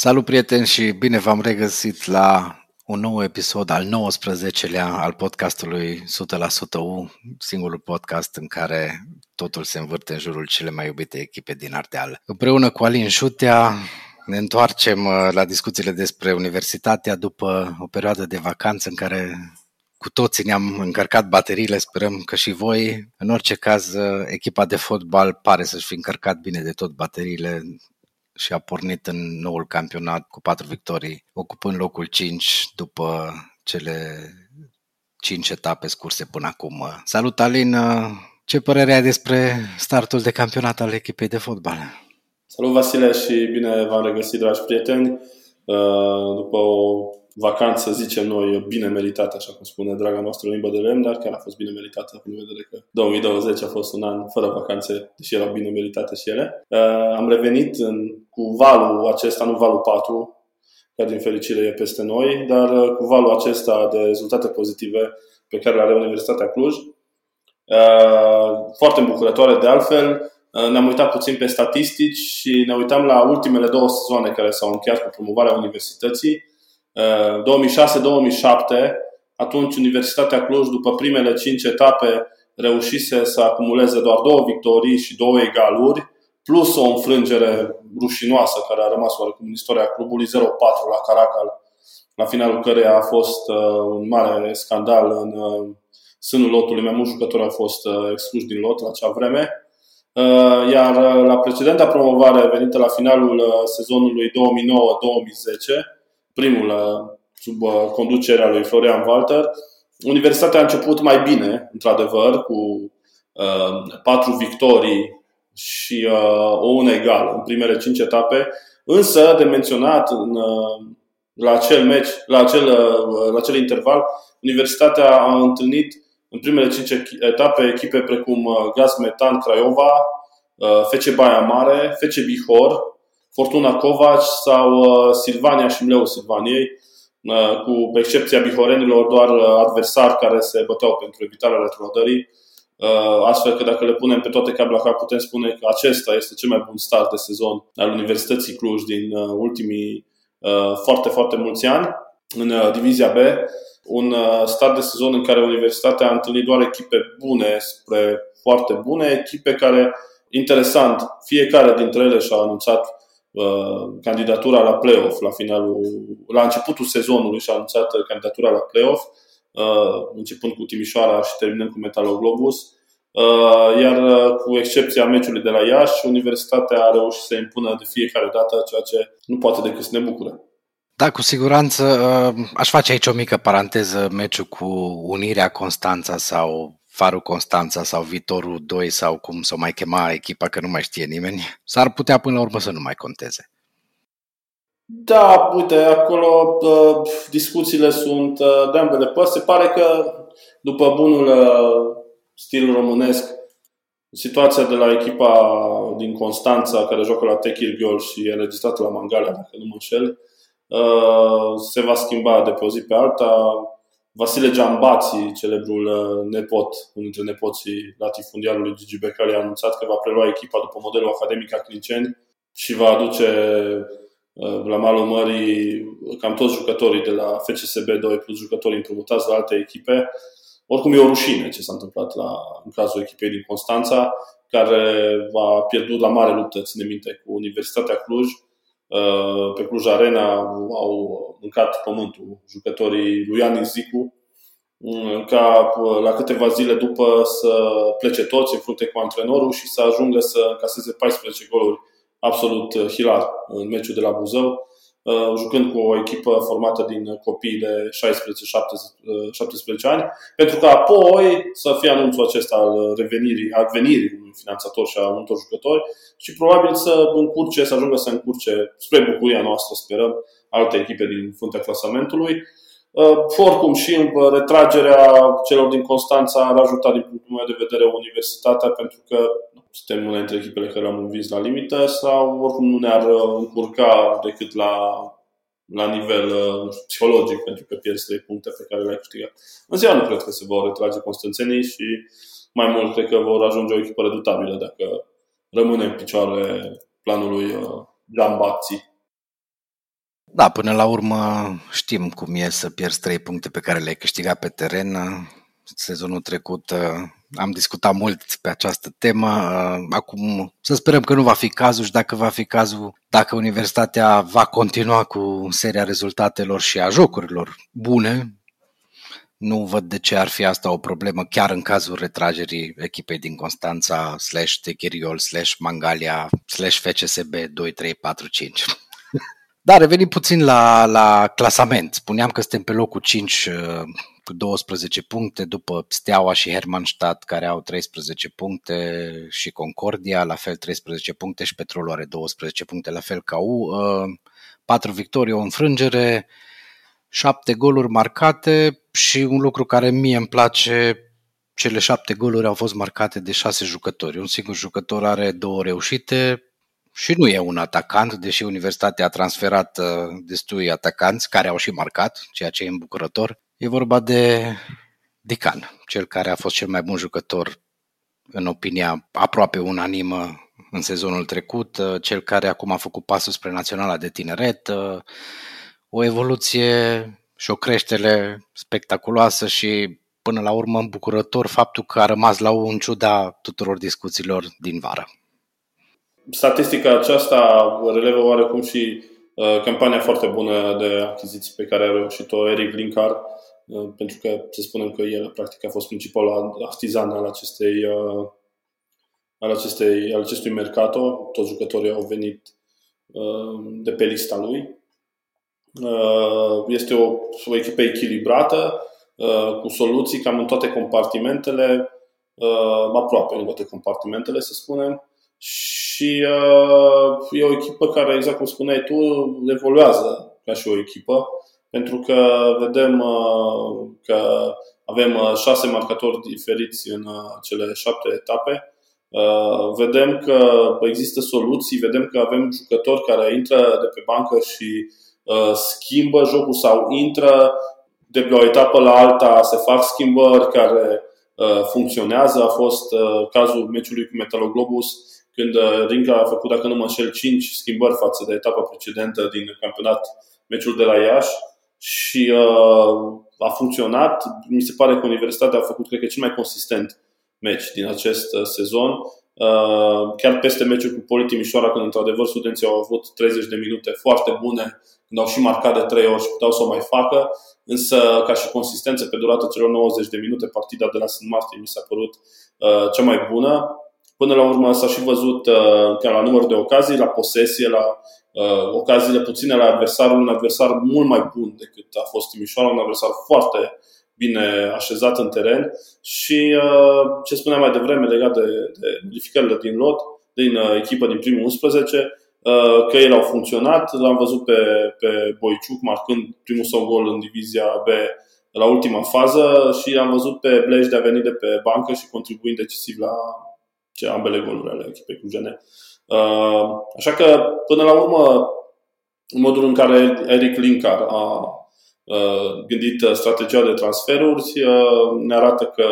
Salut prieteni și bine v-am regăsit la un nou episod al 19-lea al podcastului 100% U, singurul podcast în care totul se învârte în jurul cele mai iubite echipe din Ardeal. Împreună cu Alin Șutea ne întoarcem uh, la discuțiile despre universitatea după o perioadă de vacanță în care cu toții ne-am încărcat bateriile, sperăm că și voi. În orice caz, uh, echipa de fotbal pare să-și fi încărcat bine de tot bateriile și a pornit în noul campionat cu patru victorii, ocupând locul 5 după cele 5 etape scurse până acum. Salut, Alin! Ce părere ai despre startul de campionat al echipei de fotbal? Salut, Vasile, și bine v-am regăsit, dragi prieteni. Uh, după o vacanță, să zicem noi, bine meritată, așa cum spune draga noastră limbă de lemn, dar chiar a fost bine meritată, în vedere că 2020 a fost un an fără vacanțe, deși erau bine meritate și ele. Uh, am revenit în, cu valul acesta, nu valul 4, care din fericire e peste noi, dar uh, cu valul acesta de rezultate pozitive pe care le are Universitatea Cluj. Uh, foarte îmbucurătoare de altfel. Ne-am uitat puțin pe statistici și ne uitam la ultimele două sezoane care s-au încheiat cu promovarea universității 2006-2007, atunci Universitatea Cluj, după primele cinci etape, reușise să acumuleze doar două victorii și două egaluri, plus o înfrângere rușinoasă care a rămas oarecum în istoria clubului 0-4 la Caracal, la finalul căreia a fost uh, un mare scandal în uh, sânul lotului. Mai mulți jucători au fost uh, excluși din lot la acea vreme. Uh, iar uh, la precedenta promovare venită la finalul uh, sezonului 2009-2010, primul uh, sub uh, conducerea lui Florian Walter. Universitatea a început mai bine, într-adevăr, cu uh, patru victorii și uh, o ună egală în primele cinci etape, însă de menționat în, uh, la acel meci, la acel, uh, la acel interval, Universitatea a întâlnit în primele cinci etape echipe precum uh, Gaz Metan Craiova, uh, FC Baia Mare, FC Bihor, Fortuna Covaci sau uh, Silvania și Mleu Silvaniei, uh, cu excepția bihorenilor, doar uh, adversari care se băteau pentru evitarea retrogradării. Astfel că dacă le punem pe toate cap la cap, putem spune că acesta este cel mai bun start de sezon al Universității Cluj din ultimii foarte, foarte mulți ani în Divizia B. Un start de sezon în care Universitatea a întâlnit doar echipe bune spre foarte bune, echipe care, interesant, fiecare dintre ele și-a anunțat Uh, candidatura la playoff la finalul, la începutul sezonului și a anunțat candidatura la playoff, uh, începând cu Timișoara și terminând cu Metaloglobus. Uh, iar cu excepția meciului de la Iași, Universitatea a reușit să impună de fiecare dată ceea ce nu poate decât să ne bucure. Da, cu siguranță. Aș face aici o mică paranteză, meciul cu Unirea Constanța sau Farul Constanța sau Viitorul 2 sau cum să o mai chema echipa, că nu mai știe nimeni, s-ar putea până la urmă să nu mai conteze. Da, uite, acolo uh, discuțiile sunt uh, de ambele părți. Se pare că după bunul uh, stil românesc, situația de la echipa din Constanța, care joacă la Techirghiol și e înregistrată la Mangalea, dacă nu mă înșel, uh, se va schimba de pe o zi pe alta Vasile Giambații, celebrul uh, nepot, unul dintre nepoții latifundialului Gigi Becali, a anunțat că va prelua echipa după modelul academic a Clinceni și va aduce uh, la malul mării cam toți jucătorii de la FCSB 2 plus jucătorii împrumutați la alte echipe. Oricum e o rușine ce s-a întâmplat la, în cazul echipei din Constanța, care va pierdut la mare luptă, ține minte, cu Universitatea Cluj, Uh, pe Cluj Arena au mâncat pământul jucătorii lui Ian Zicu. Uh, ca uh, la câteva zile după să plece toți în frunte cu antrenorul și să ajungă să încaseze 14 goluri absolut hilar în meciul de la Buzău, jucând cu o echipă formată din copii de 16-17 ani, pentru că apoi să fie anunțul acesta al revenirii, al venirii unui finanțator și a multor jucători și probabil să încurce, să ajungă să încurce, spre bucuria noastră, sperăm, alte echipe din fruntea clasamentului. Uh, oricum și în retragerea celor din Constanța ar ajuta din punctul meu de vedere universitatea pentru că suntem una dintre echipele care am învins la limită sau oricum nu ne-ar uh, încurca decât la, la nivel uh, psihologic pentru că pierzi trei puncte pe care le-ai câștigat. În ziua nu cred că se vor retrage constanțenii și mai mult cred că vor ajunge o echipă redutabilă dacă rămâne în picioare planului uh, Gambații. Da, până la urmă știm cum e să pierzi trei puncte pe care le-ai câștigat pe teren. Sezonul trecut uh, am discutat mult pe această temă. Uh, acum să sperăm că nu va fi cazul și dacă va fi cazul, dacă Universitatea va continua cu seria rezultatelor și a jocurilor bune, nu văd de ce ar fi asta o problemă chiar în cazul retragerii echipei din Constanța slash Techeriol slash Mangalia slash FCSB 2, 3, 4, 5. Da, revenim puțin la, la clasament. Spuneam că suntem pe locul 5 cu 12 puncte, după Steaua și Hermannstadt, care au 13 puncte, și Concordia, la fel 13 puncte, și Petrolul are 12 puncte, la fel ca U. 4 uh, victorii, o înfrângere, 7 goluri marcate și un lucru care mie îmi place, cele 7 goluri au fost marcate de 6 jucători. Un singur jucător are două reușite, și nu e un atacant, deși Universitatea a transferat uh, destui atacanți care au și marcat, ceea ce e îmbucurător. E vorba de Dican, cel care a fost cel mai bun jucător în opinia aproape unanimă în sezonul trecut, uh, cel care acum a făcut pasul spre Naționala de Tineret, uh, o evoluție și o creștere spectaculoasă și până la urmă îmbucurător faptul că a rămas la un ciuda tuturor discuțiilor din vară. Statistica aceasta relevă oarecum și uh, campania foarte bună de achiziții pe care a reușit-o Eric Linkar, uh, pentru că să spunem că el practic a fost principalul artizan al acestei uh, al, acestei, al acestui mercato. Toți jucătorii au venit uh, de pe lista lui. Uh, este o, o echipă echilibrată, uh, cu soluții cam în toate compartimentele, uh, aproape în toate compartimentele, să spunem și uh, e o echipă care, exact cum spuneai tu, evoluează ca și o echipă, pentru că vedem uh, că avem uh, șase marcatori diferiți în uh, cele șapte etape. Uh, vedem că există soluții, vedem că avem jucători care intră de pe bancă și uh, schimbă jocul sau intră de pe o etapă la alta, se fac schimbări care uh, funcționează. A fost uh, cazul meciului cu Metaloglobus când uh, Rinca a făcut, dacă nu mă înșel, 5 schimbări față de etapa precedentă din campionat, meciul de la Iași și uh, a funcționat. Mi se pare că Universitatea a făcut, cred că, cel mai consistent meci din acest uh, sezon. Uh, chiar peste meciul cu Poli Timișoara, când într-adevăr studenții au avut 30 de minute foarte bune, când au și marcat de 3 ori și puteau să o mai facă, însă ca și consistență pe durata celor 90 de minute, partida de la St. Martin mi s-a părut uh, cea mai bună. Până la urmă s-a și văzut uh, la număr de ocazii, la posesie, la uh, ocaziile puține la adversarul, un adversar mult mai bun decât a fost Timișoara, un adversar foarte bine așezat în teren și uh, ce spuneam mai devreme legat de, de modificările din lot, din uh, echipă din primul 11, uh, că ele au funcționat. L-am văzut pe, pe Boiciuc marcând primul său gol în divizia B la ultima fază și am văzut pe Blej de a venit de pe bancă și contribuind decisiv la, ce ambele goluri ale echipei clujene. Uh, așa că, până la urmă, modul în care Eric Linkar a uh, gândit strategia de transferuri uh, ne arată că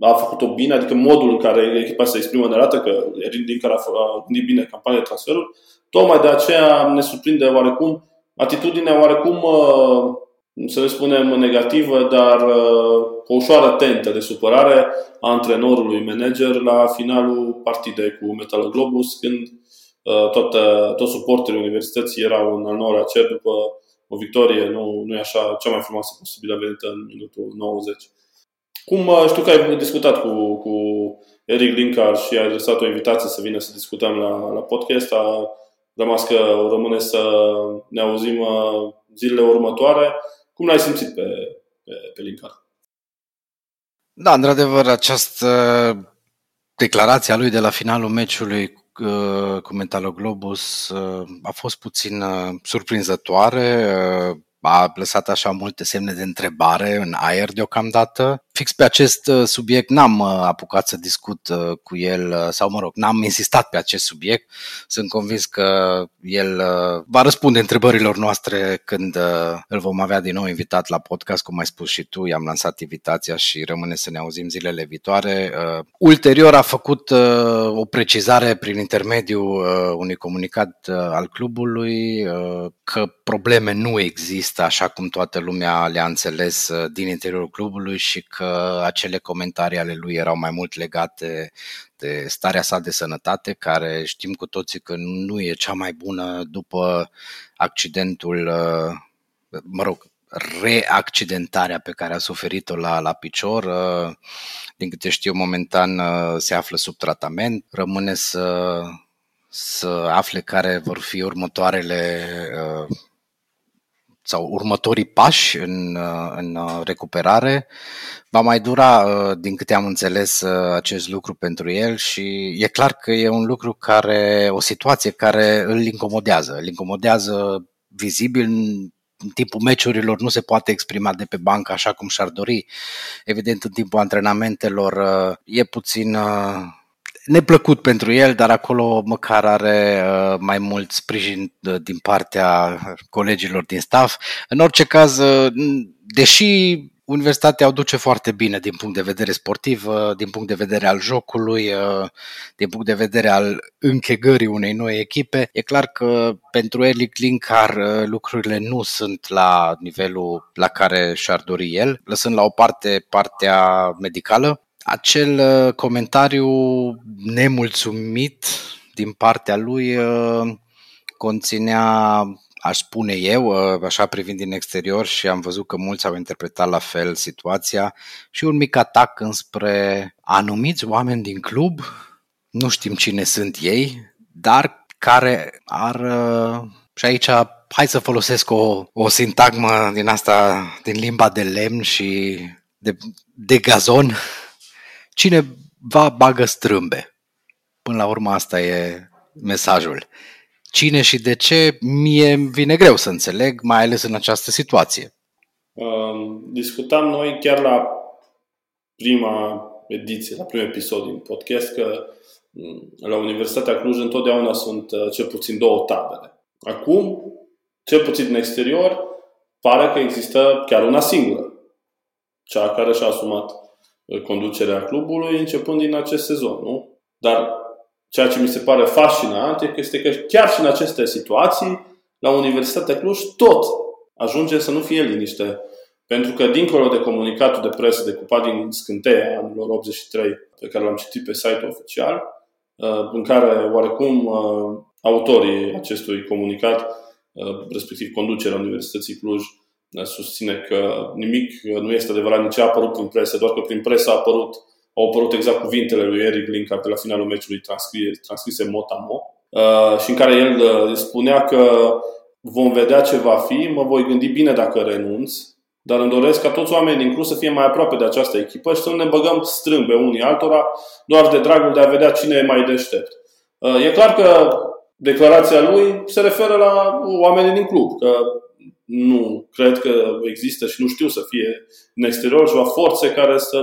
a făcut-o bine, adică modul în care echipa se exprimă ne arată că Eric Linkar a gândit bine campania de transferuri. Tocmai de aceea ne surprinde oarecum atitudinea oarecum să ne spunem negativă, dar uh, o ușoară tentă de supărare a antrenorului manager la finalul partidei cu Metal Globus, când uh, tot, toți suporterii universității erau în al nouălea cer după o victorie, nu, nu e așa, cea mai frumoasă posibilă venită în minutul 90. Cum uh, știu că ai discutat cu, cu Eric Linkar și ai adresat o invitație să vină să discutăm la, la podcast, a rămas că rămâne să ne auzim zilele următoare. Cum l-ai simțit pe, pe, pe Linkar? Da, într-adevăr, această declarație a lui de la finalul meciului uh, cu Metaloglobus uh, a fost puțin uh, surprinzătoare, a lăsat așa multe semne de întrebare în aer deocamdată. Fix pe acest uh, subiect n-am uh, apucat să discut uh, cu el, sau mă rog, n-am insistat pe acest subiect. Sunt convins că el va răspunde întrebărilor noastre când îl vom avea din nou invitat la podcast, cum ai spus și tu, i-am lansat invitația și rămâne să ne auzim zilele viitoare. Ulterior a făcut o precizare prin intermediul unui comunicat al clubului că probleme nu există așa cum toată lumea le-a înțeles din interiorul clubului și că acele comentarii ale lui erau mai mult legate de starea sa de sănătate, care știm cu toții că nu e cea mai bună după accidentul, mă rog, reaccidentarea pe care a suferit-o la, la picior. Din câte știu, momentan se află sub tratament. Rămâne să, să afle care vor fi următoarele sau următorii pași în, uh, în uh, recuperare. Va mai dura, uh, din câte am înțeles, acest lucru pentru el și e clar că e un lucru care, o situație care îl incomodează. Îl incomodează vizibil în timpul meciurilor nu se poate exprima de pe bancă așa cum și-ar dori. Evident, în timpul antrenamentelor e puțin neplăcut pentru el, dar acolo măcar are uh, mai mult sprijin uh, din partea colegilor din staff. În orice caz, uh, deși Universitatea o duce foarte bine din punct de vedere sportiv, din punct de vedere al jocului, din punct de vedere al închegării unei noi echipe. E clar că pentru Eli Klinkar lucrurile nu sunt la nivelul la care și-ar dori el, lăsând la o parte partea medicală acel uh, comentariu nemulțumit din partea lui uh, conținea, aș spune eu, uh, așa privind din exterior și am văzut că mulți au interpretat la fel situația și un mic atac înspre anumiți oameni din club, nu știm cine sunt ei, dar care ar, și aici hai să folosesc o, o sintagmă din asta, din limba de lemn și de, de gazon, Cine va bagă strâmbe. Până la urmă asta e mesajul. Cine și de ce, mie vine greu să înțeleg, mai ales în această situație. discutam noi chiar la prima ediție, la primul episod din podcast, că mm, la Universitatea Cluj întotdeauna sunt uh, cel puțin două tabere. Acum, cel puțin în exterior, pare că există chiar una singură. Cea care și-a asumat conducerea clubului începând din acest sezon, nu? Dar ceea ce mi se pare fascinant este că chiar și în aceste situații, la Universitatea Cluj, tot ajunge să nu fie liniște. Pentru că, dincolo de comunicatul de presă decupat din scânteia anilor 83, pe care l-am citit pe site-ul oficial, uh, în care oarecum uh, autorii acestui comunicat, uh, respectiv conducerea Universității Cluj, susține că nimic nu este adevărat, nici a apărut prin presă, doar că prin presă a apărut, au apărut exact cuvintele lui Eric Linkard de la finalul meciului transcrie, transcrise mot-a-mot uh, și în care el uh, spunea că vom vedea ce va fi, mă voi gândi bine dacă renunț, dar îmi doresc ca toți oamenii din club să fie mai aproape de această echipă și să nu ne băgăm strâmbe unii altora doar de dragul de a vedea cine e mai deștept. Uh, e clar că declarația lui se referă la oamenii din club, că nu cred că există și nu știu să fie în exterior și forțe care să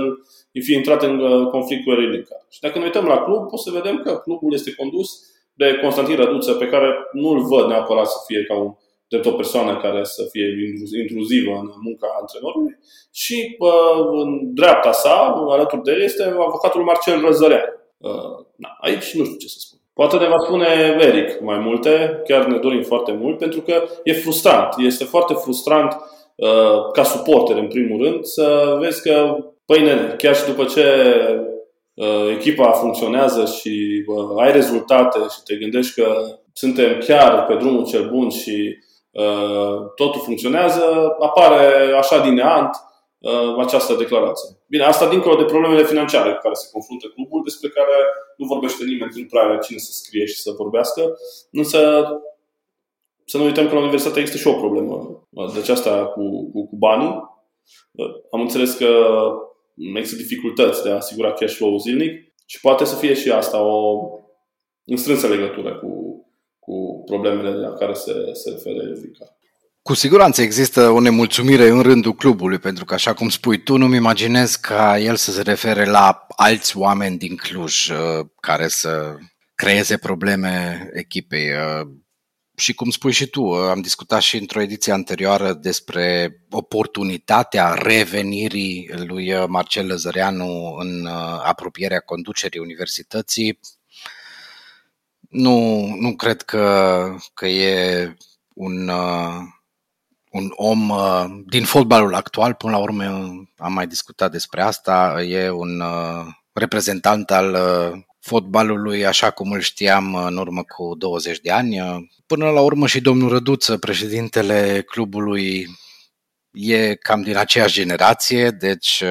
fie intrat în uh, conflict cu Erilica. Și dacă ne uităm la club, o să vedem că clubul este condus de Constantin Răduță, pe care nu-l văd neapărat să fie ca un de o persoană care să fie intruzivă în munca antrenorului și uh, în dreapta sa, alături de el, este avocatul Marcel Răzărean. Uh, na, aici nu știu ce să spun. Poate ne va spune Eric mai multe, chiar ne dorim foarte mult, pentru că e frustrant. Este foarte frustrant uh, ca suporter, în primul rând, să vezi că, păi nene, chiar și după ce uh, echipa funcționează și uh, ai rezultate și te gândești că suntem chiar pe drumul cel bun și uh, totul funcționează, apare așa din neant uh, această declarație. Bine, asta dincolo de problemele financiare cu care se confruntă clubul, despre care nu vorbește nimeni, nu prea are cine să scrie și să vorbească, însă să nu uităm că la universitate există și o problemă. Deci asta cu, cu, cu banii. Am înțeles că există dificultăți de a asigura cash flow zilnic și poate să fie și asta o înstrânsă legătură cu, cu problemele la care se, se referă Vicar. Cu siguranță există o nemulțumire în rândul clubului, pentru că, așa cum spui tu, nu-mi imaginez ca el să se refere la alți oameni din Cluj uh, care să creeze probleme echipei. Uh, și cum spui și tu, uh, am discutat și într-o ediție anterioară despre oportunitatea revenirii lui Marcel Lăzăreanu în apropierea conducerii universității. Nu, nu cred că, că e un un om uh, din fotbalul actual, până la urmă am mai discutat despre asta, e un uh, reprezentant al uh, fotbalului așa cum îl știam în urmă cu 20 de ani. Până la urmă și domnul Răduță, președintele clubului, e cam din aceeași generație, deci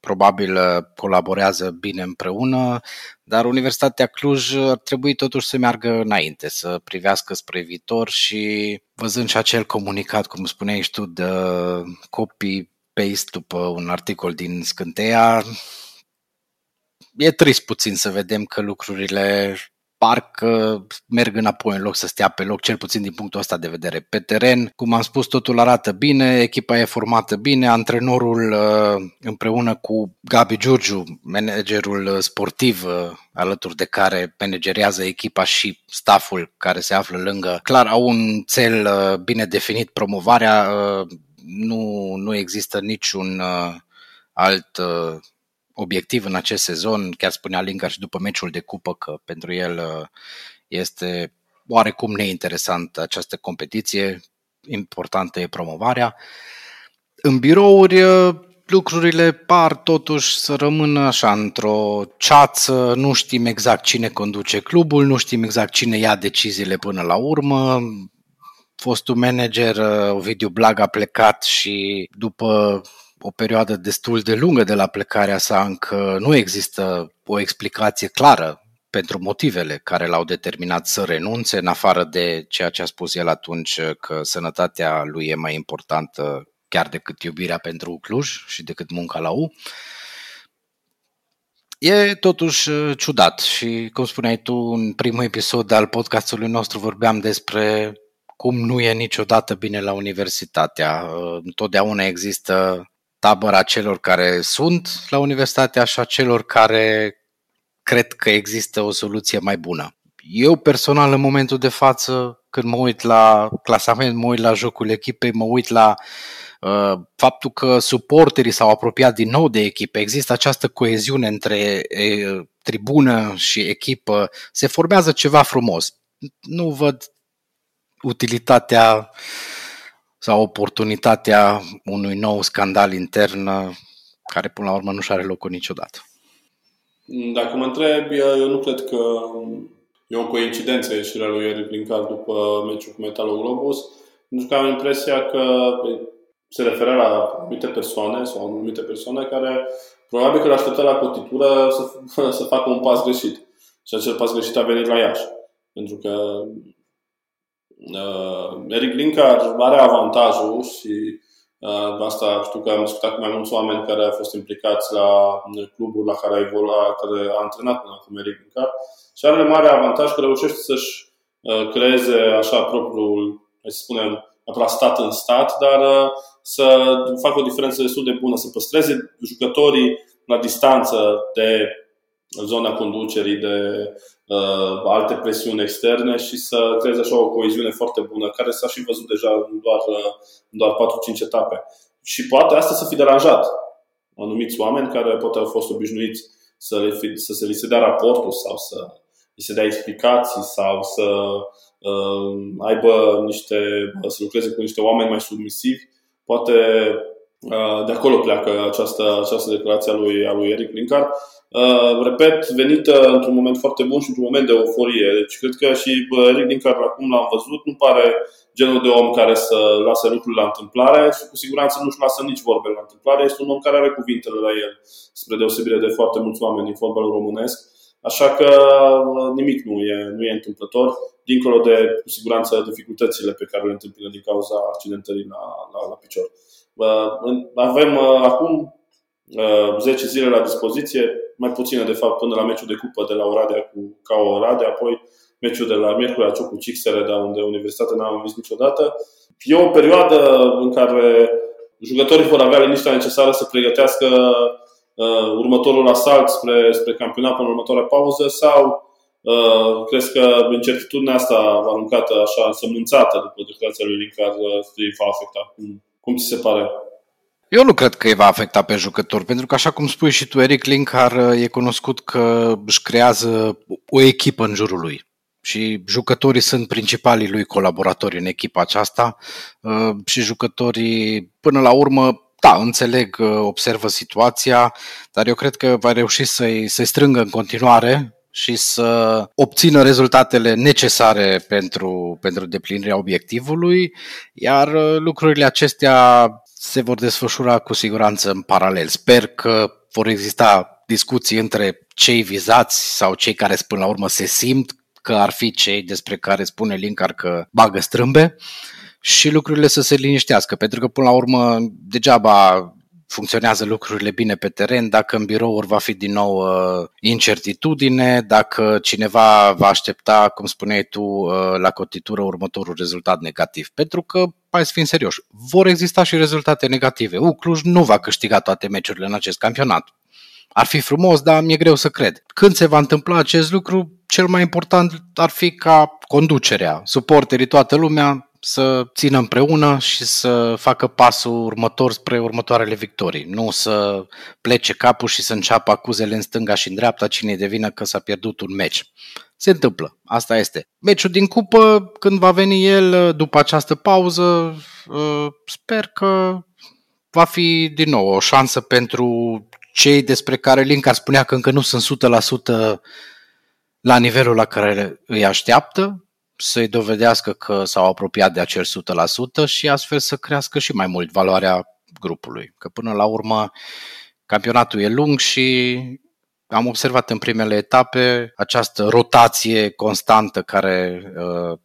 probabil colaborează bine împreună, dar Universitatea Cluj ar trebui totuși să meargă înainte, să privească spre viitor și văzând și acel comunicat, cum spuneai și tu, de copy-paste după un articol din Scânteia, e trist puțin să vedem că lucrurile parcă merg înapoi în loc să stea pe loc, cel puțin din punctul ăsta de vedere. Pe teren, cum am spus, totul arată bine, echipa e formată bine, antrenorul uh, împreună cu Gabi Giurgiu, managerul sportiv uh, alături de care managerează echipa și stafful care se află lângă, clar au un cel uh, bine definit, promovarea, nu, nu există niciun alt obiectiv în acest sezon, chiar spunea Lingard și după meciul de cupă că pentru el uh, este oarecum neinteresant această competiție, importantă e promovarea. În birouri uh, lucrurile par totuși să rămână așa într-o ceață, nu știm exact cine conduce clubul, nu știm exact cine ia deciziile până la urmă. Fostul manager uh, Ovidiu Blag a plecat și după o perioadă destul de lungă de la plecarea sa, încă nu există o explicație clară pentru motivele care l-au determinat să renunțe, în afară de ceea ce a spus el atunci, că sănătatea lui e mai importantă chiar decât iubirea pentru Cluj și decât munca la U. E totuși uh, ciudat și, cum spuneai tu, în primul episod al podcastului nostru vorbeam despre cum nu e niciodată bine la universitatea. Uh, întotdeauna există tabăra celor care sunt la universitate, așa celor care cred că există o soluție mai bună. Eu personal, în momentul de față, când mă uit la clasament, mă uit la jocul echipei, mă uit la uh, faptul că suporterii s-au apropiat din nou de echipe, există această coeziune între uh, tribună și echipă, se formează ceva frumos. Nu văd utilitatea uh, sau oportunitatea unui nou scandal intern care până la urmă nu și are locul niciodată. Dacă mă întreb, eu nu cred că e o coincidență ieșirea lui Eric Linkar după meciul cu Metalul Globus, pentru că am impresia că se referă la anumite persoane sau anumite persoane care probabil că l așteptă la cotitură să, să facă un pas greșit. Și acel pas greșit a venit la Iași. Pentru că uh, Eric Linkar are avantajul și uh, asta știu că am discutat cu mai mulți oameni care au fost implicați la clubul la care a, evoluat, care a antrenat până acum Eric Linkar și are mare avantaj că reușește să-și uh, creeze așa propriul, hai să spunem, neapărat stat în stat, dar uh, să facă o diferență destul de bună, să păstreze jucătorii la distanță de zona conducerii, de uh, alte presiuni externe și să creeze așa o coeziune foarte bună, care s-a și văzut deja în doar, uh, în doar 4-5 etape. Și poate asta să fi deranjat anumiți oameni care poate au fost obișnuiți să, le fi, să se li se dea raportul sau să li se dea explicații sau să uh, aibă niște, să lucreze cu niște oameni mai submisivi. Poate uh, de acolo pleacă această, această declarație a lui, a lui Eric Linkar Uh, repet, venită într-un moment foarte bun și într-un moment de euforie. Deci cred că și Eric din care acum l-am văzut nu pare genul de om care să lase lucrurile la întâmplare și cu siguranță nu-și lasă nici vorbe la întâmplare. Este un om care are cuvintele la el, spre deosebire de foarte mulți oameni din fotbalul românesc. Așa că uh, nimic nu e, nu e întâmplător, dincolo de, cu siguranță, dificultățile pe care le întâmpină din cauza accidentării la, la, la picior. Uh, avem acum 10 zile la dispoziție, mai puține de fapt până la meciul de cupă de la Oradea cu KO Oradea, apoi meciul de la Miercuri la Ciucu Cixere, de unde Universitatea n-am văzut niciodată. e o perioadă în care jucătorii vor avea liniștea necesară să pregătească uh, următorul asalt spre, spre campionat până următoarea pauză sau uh, crezi că incertitudinea asta aruncată așa însămânțată după declarația lui Linkar uh, îi va afecta? Cum, cum ți se pare? Eu nu cred că îi va afecta pe jucători, pentru că așa cum spui și tu, Eric Linkar e cunoscut că își creează o echipă în jurul lui și jucătorii sunt principalii lui colaboratori în echipa aceasta uh, și jucătorii, până la urmă, da, înțeleg, uh, observă situația, dar eu cred că va reuși să-i, să-i strângă în continuare și să obțină rezultatele necesare pentru, pentru deplinirea obiectivului, iar uh, lucrurile acestea se vor desfășura cu siguranță în paralel. Sper că vor exista discuții între cei vizați sau cei care până la urmă se simt că ar fi cei despre care spune Linkar că bagă strâmbe și lucrurile să se liniștească, pentru că până la urmă degeaba funcționează lucrurile bine pe teren, dacă în birouri va fi din nou uh, incertitudine, dacă cineva va aștepta, cum spuneai tu, uh, la cotitură următorul rezultat negativ. Pentru că, hai să fim serioși, vor exista și rezultate negative. U, Cluj nu va câștiga toate meciurile în acest campionat. Ar fi frumos, dar mi-e greu să cred. Când se va întâmpla acest lucru, cel mai important ar fi ca conducerea, suporterii, toată lumea să țină împreună și să facă pasul următor spre următoarele victorii. Nu să plece capul și să înceapă acuzele în stânga și în dreapta cine devină că s-a pierdut un meci. Se întâmplă, asta este. Meciul din cupă, când va veni el după această pauză, uh, sper că va fi din nou o șansă pentru cei despre care Linkar spunea că încă nu sunt 100% la nivelul la care îi așteaptă, să-i dovedească că s-au apropiat de acel 100% și astfel să crească și mai mult valoarea grupului. Că până la urmă campionatul e lung și am observat în primele etape această rotație constantă care uh,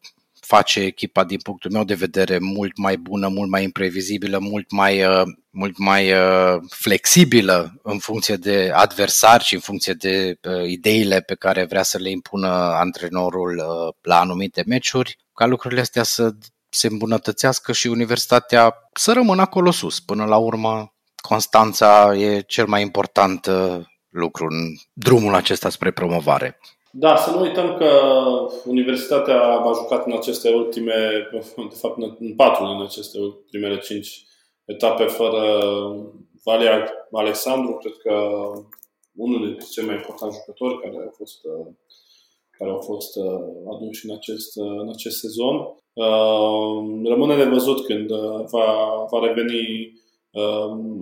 face echipa, din punctul meu de vedere, mult mai bună, mult mai imprevizibilă, mult mai, uh, mult mai uh, flexibilă în funcție de adversari și în funcție de uh, ideile pe care vrea să le impună antrenorul la anumite meciuri, ca lucrurile astea să se îmbunătățească și universitatea să rămână acolo sus. Până la urmă, Constanța e cel mai important lucru în drumul acesta spre promovare. Da, să nu uităm că Universitatea a jucat în aceste ultime, de fapt în patru din aceste primele cinci etape fără Valia Alexandru, cred că unul dintre cei mai importanti jucători care au fost, care au fost aduși în acest, în acest sezon. Rămâne de văzut când va, va reveni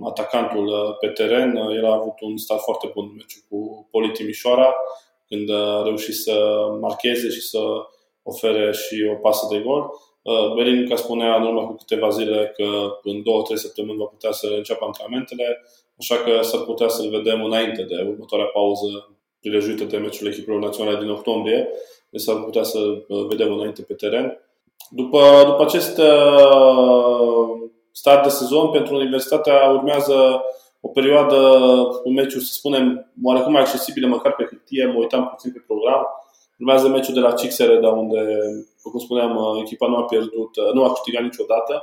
atacantul pe teren. El a avut un start foarte bun în meciul cu Poli Timișoara când a reușit să marcheze și să ofere și o pasă de gol. Uh, Belinca spunea în urmă cu câteva zile că în două, trei săptămâni va putea să înceapă antrenamentele, așa că s-ar putea să-l vedem înainte de următoarea pauză prilejuită de meciul echipelor naționale din octombrie, deci s-ar putea să uh, vedem înainte pe teren. După, după acest uh, start de sezon, pentru Universitatea urmează o perioadă cu meciuri, să spunem, oarecum mai accesibile, măcar pe hârtie, mă uitam puțin pe program. Urmează meciul de la Cixere, de unde, cum spuneam, echipa nu a pierdut, nu a câștigat niciodată.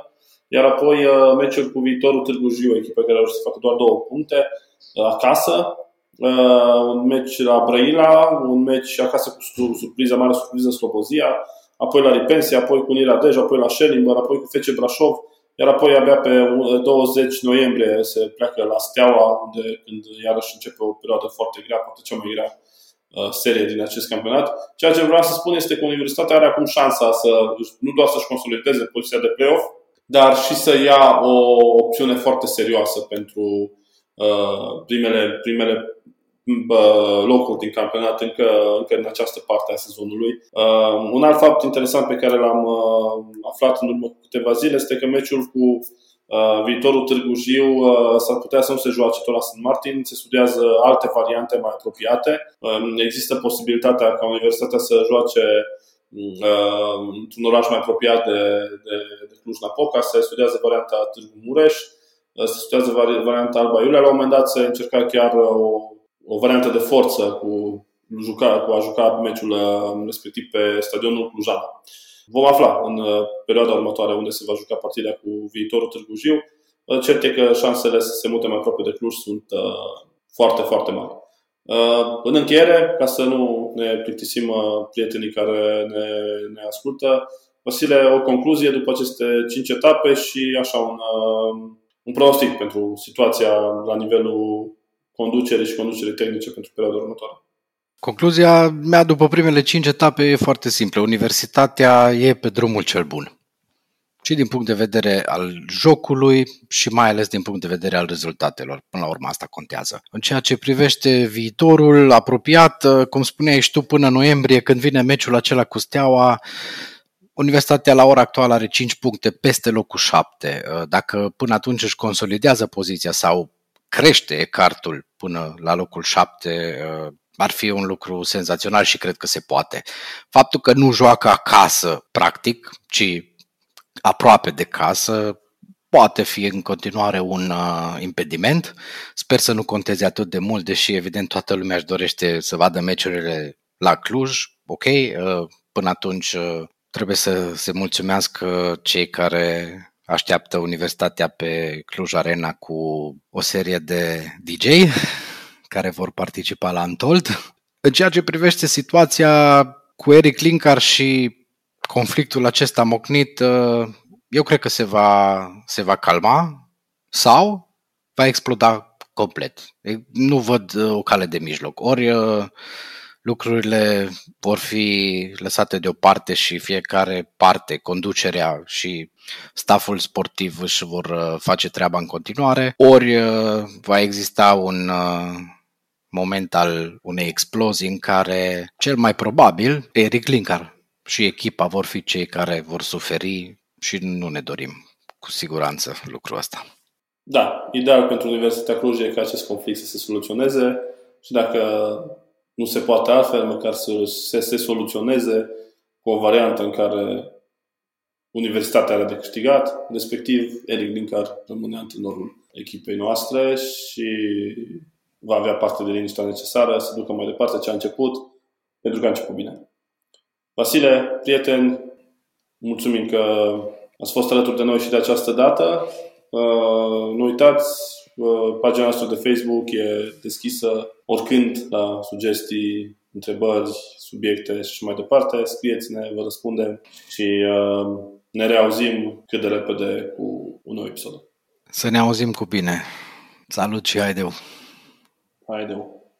Iar apoi uh, meciul cu viitorul Târgu Jiu, echipa care a reușit să facă doar două puncte uh, acasă. Uh, un meci la Brăila, un meci acasă cu surpriză, mare surpriză Slobozia, apoi la Ripensia, apoi cu Nira Dej, apoi la Schellimber, apoi cu Fece Brașov iar apoi abia pe 20 noiembrie se pleacă la Steaua, unde când iarăși începe o perioadă foarte grea, poate cea mai grea uh, serie din acest campionat. Ceea ce vreau să spun este că Universitatea are acum șansa să nu doar să-și consolideze poziția de play-off, dar și să ia o opțiune foarte serioasă pentru uh, primele, primele locuri din campionat încă, încă în această parte a sezonului. Uh, un alt fapt interesant pe care l-am uh, aflat în urmă câteva zile este că meciul cu uh, viitorul Târgu Jiu uh, s-ar putea să nu se joace tot la St. Martin, se studiază alte variante mai apropiate. Uh, există posibilitatea ca Universitatea să joace uh, într-un oraș mai apropiat de, de, de Cluj-Napoca, se studiază varianta Târgu Mureș, uh, se studiază varianta Alba Iulia. La un moment dat se încerca chiar o o variantă de forță cu, juca, cu a juca meciul uh, respectiv pe stadionul Clujana. Vom afla în uh, perioada următoare unde se va juca partida cu viitorul Târgu Jiu. Uh, cert e că șansele să se mute mai aproape de Cluj sunt foarte, foarte mari. În încheiere, ca să nu ne plictisim prietenii care ne, ne ascultă, Vasile, o concluzie după aceste cinci etape și așa un, un pronostic pentru situația la nivelul conducerii și conducerii tehnice pentru perioada următoare. Concluzia mea după primele cinci etape e foarte simplă. Universitatea e pe drumul cel bun. Și din punct de vedere al jocului și mai ales din punct de vedere al rezultatelor. Până la urmă asta contează. În ceea ce privește viitorul apropiat, cum spuneai și tu, până noiembrie, când vine meciul acela cu Steaua, Universitatea la ora actuală are 5 puncte peste locul 7. Dacă până atunci își consolidează poziția sau crește cartul până la locul 7, ar fi un lucru senzațional și cred că se poate. Faptul că nu joacă acasă, practic, ci aproape de casă, poate fi în continuare un uh, impediment. Sper să nu conteze atât de mult, deși evident toată lumea își dorește să vadă meciurile la Cluj. Ok, uh, până atunci uh, trebuie să se mulțumească cei care așteaptă Universitatea pe Cluj Arena cu o serie de DJ care vor participa la Antold. În ceea ce privește situația cu Eric Linkar și conflictul acesta mocnit, uh, eu cred că se va, se va calma sau va exploda complet. Nu văd uh, o cale de mijloc. Ori uh, lucrurile vor fi lăsate deoparte și fiecare parte, conducerea și staful sportiv își vor face treaba în continuare, ori va exista un moment al unei explozii în care, cel mai probabil, Eric Linkar și echipa vor fi cei care vor suferi și nu ne dorim cu siguranță lucrul ăsta. Da, ideal pentru Universitatea Cluj e ca acest conflict să se soluționeze și dacă nu se poate altfel, măcar să se, se soluționeze cu o variantă în care Universitatea are de câștigat, respectiv Eric Linkar rămâne antrenorul echipei noastre și va avea parte de liniștea necesară să ducă mai departe ce a început, pentru că a început bine. Vasile, prieten, mulțumim că ați fost alături de noi și de această dată. Uh, nu uitați, uh, pagina noastră de Facebook e deschisă oricând la sugestii, întrebări, subiecte și mai departe. Scrieți-ne, vă răspundem și uh, ne reauzim cât de repede cu un nou episod. Să ne auzim cu bine. Salut și haideu! Haideu!